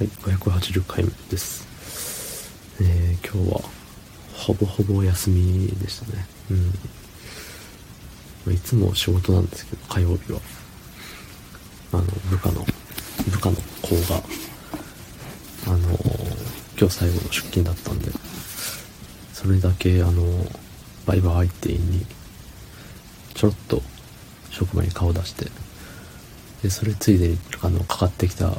はい、580回目です。えー、今日は、ほぼほぼ休みでしたね。うん。まいつも仕事なんですけど、火曜日は。あの、部下の、部下の子が、あの、今日最後の出勤だったんで、それだけ、あの、バイバイって言いに、ちょろっと職場に顔出して、で、それついでに、あの、かかってきた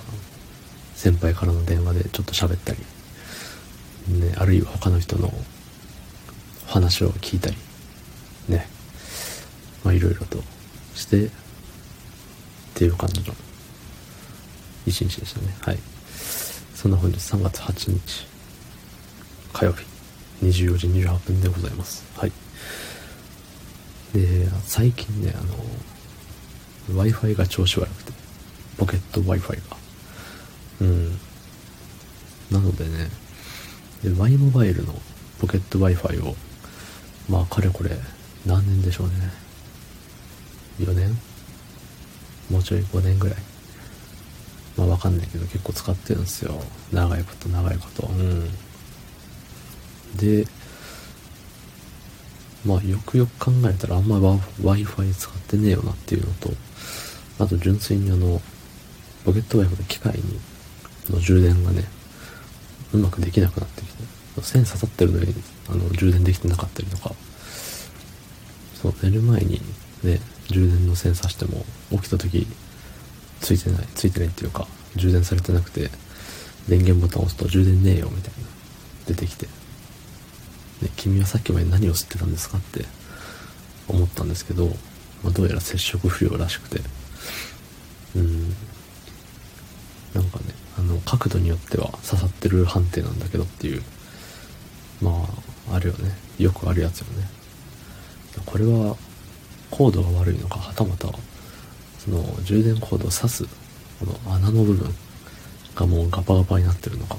先輩からの電話でちょっと喋ったり、ね、あるいは他の人の話を聞いたり、ね、まあいろいろとして、っていう感じの一日でしたね。はい。そんな本日3月8日、火曜日、24時28分でございます。はい。で、最近ね、あの、Wi-Fi が調子悪くて、ポケット Wi-Fi が。うん。なのでね、で、Y モバイルのポケット Wi-Fi を、まあ、かれこれ、何年でしょうね。4年？もうちょい5年ぐらい。まあ、わかんないけど、結構使ってるんですよ。長いこと、長いこと。うん。で、まあ、よくよく考えたら、あんま Wi-Fi 使ってねえよなっていうのと、あと、純粋にあの、ポケット Wi-Fi の機械に、の充電がね、うまくできなくなってきて、線刺さってるのに、あの、充電できてなかったりとか、そう、寝る前にね、充電の線刺しても、起きた時、ついてない、ついてないっていうか、充電されてなくて、電源ボタンを押すと充電ねえよ、みたいな、出てきて、ね、君はさっきまで何を吸ってたんですかって思ったんですけど、まあ、どうやら接触不良らしくて、うん、角度によっては刺さってる判定なんだけどっていう、まあ、あるよね。よくあるやつよね。これは、コードが悪いのか、はたまた、その、充電コードを刺す、この穴の部分がもうガパガパになってるのか。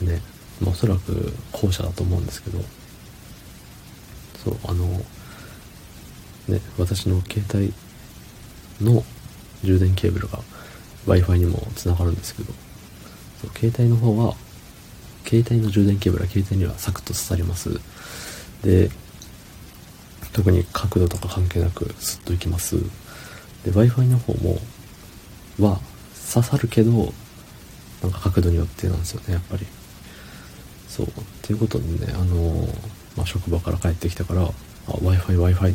ね。まあ、おそらく後者だと思うんですけど、そう、あの、ね、私の携帯の充電ケーブルが Wi-Fi にもつながるんですけど、そう携帯の方は、携帯の充電ケーブルは携帯にはサクッと刺さります。で、特に角度とか関係なくスッといきます。で、Wi-Fi の方も、は刺さるけど、なんか角度によってなんですよね、やっぱり。そう。っていうことでね、あのー、まあ、職場から帰ってきたから、あ、Wi-Fi、Wi-Fi って言っ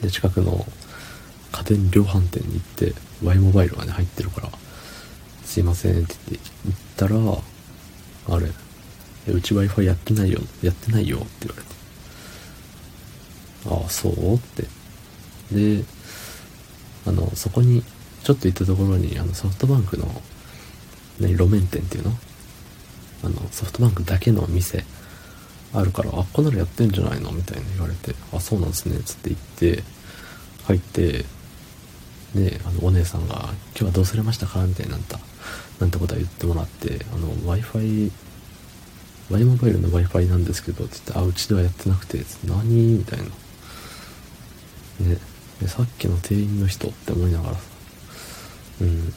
て。で、近くの家電量販店に行って、Y モバイルがね、入ってるから、すいませんって言って行ったら、あれ、うち Wi-Fi やってないよ、やってないよって言われて。ああ、そうって。で、あの、そこに、ちょっと行ったところに、あの、ソフトバンクの、ね、路面店っていうの？あの、ソフトバンクだけの店あるから、あ、こんなのやってんじゃないの？みたいな言われて、あ、そうなんですね、つって言って、入って、で、あの、お姉さんが、今日はどうされましたか？みたいな、なんた、なんてことは言ってもらって、あの、Wi-Fi、Y モバイルの Wi-Fi なんですけど、つって、あ、うちではやってなくて、何？みたいな。ね。さっきの店員の人って思いながらさ、うん、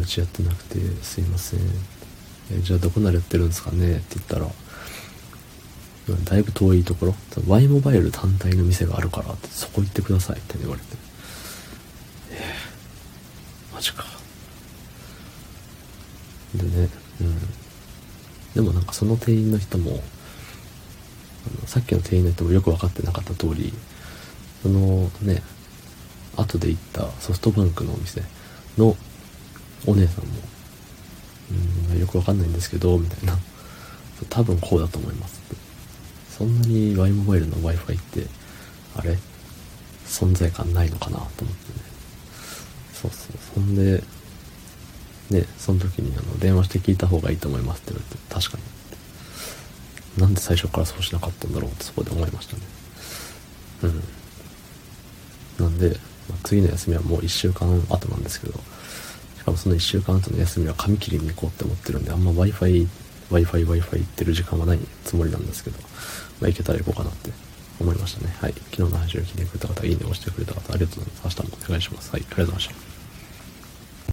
うちやってなくて、すいません。えじゃあどこならやってるんですかね？って言ったら、だいぶ遠いところ、Y モバイル単体の店があるからって、そこ行ってくださいって言われて。ジか。でね、うん。でもなんかその店員の人も、あのさっきの店員の人もよく分かってなかった通り、そのね、後で行ったソフトバンクのお店のお姉さんも、うん、よくわかんないんですけど、みたいな。多分こうだと思いますって。そんなに Y モバイルの Wi-Fi って、あれ？存在感ないのかなと思ってね。そうそう。そんで、ね、その時にあの電話して聞いた方がいいと思いますって言われて、確かに。なんで最初からそうしなかったんだろうってそこで思いましたね。うん。なんで、まあ、次の休みはもう1週間後なんですけど、しかもその1週間後の休みは髪切りに行こうって思ってるんで、あんま Wi-Fi、Wi-Fi、Wi-Fi 行ってる時間はないつもりなんですけど、まあ、行けたら行こうかなって思いましたね。はい。昨日の配信を聞いてくれた方、いいねを押してくれた方、ありがとうございます。明日もお願いします。はい。ありがとうございました。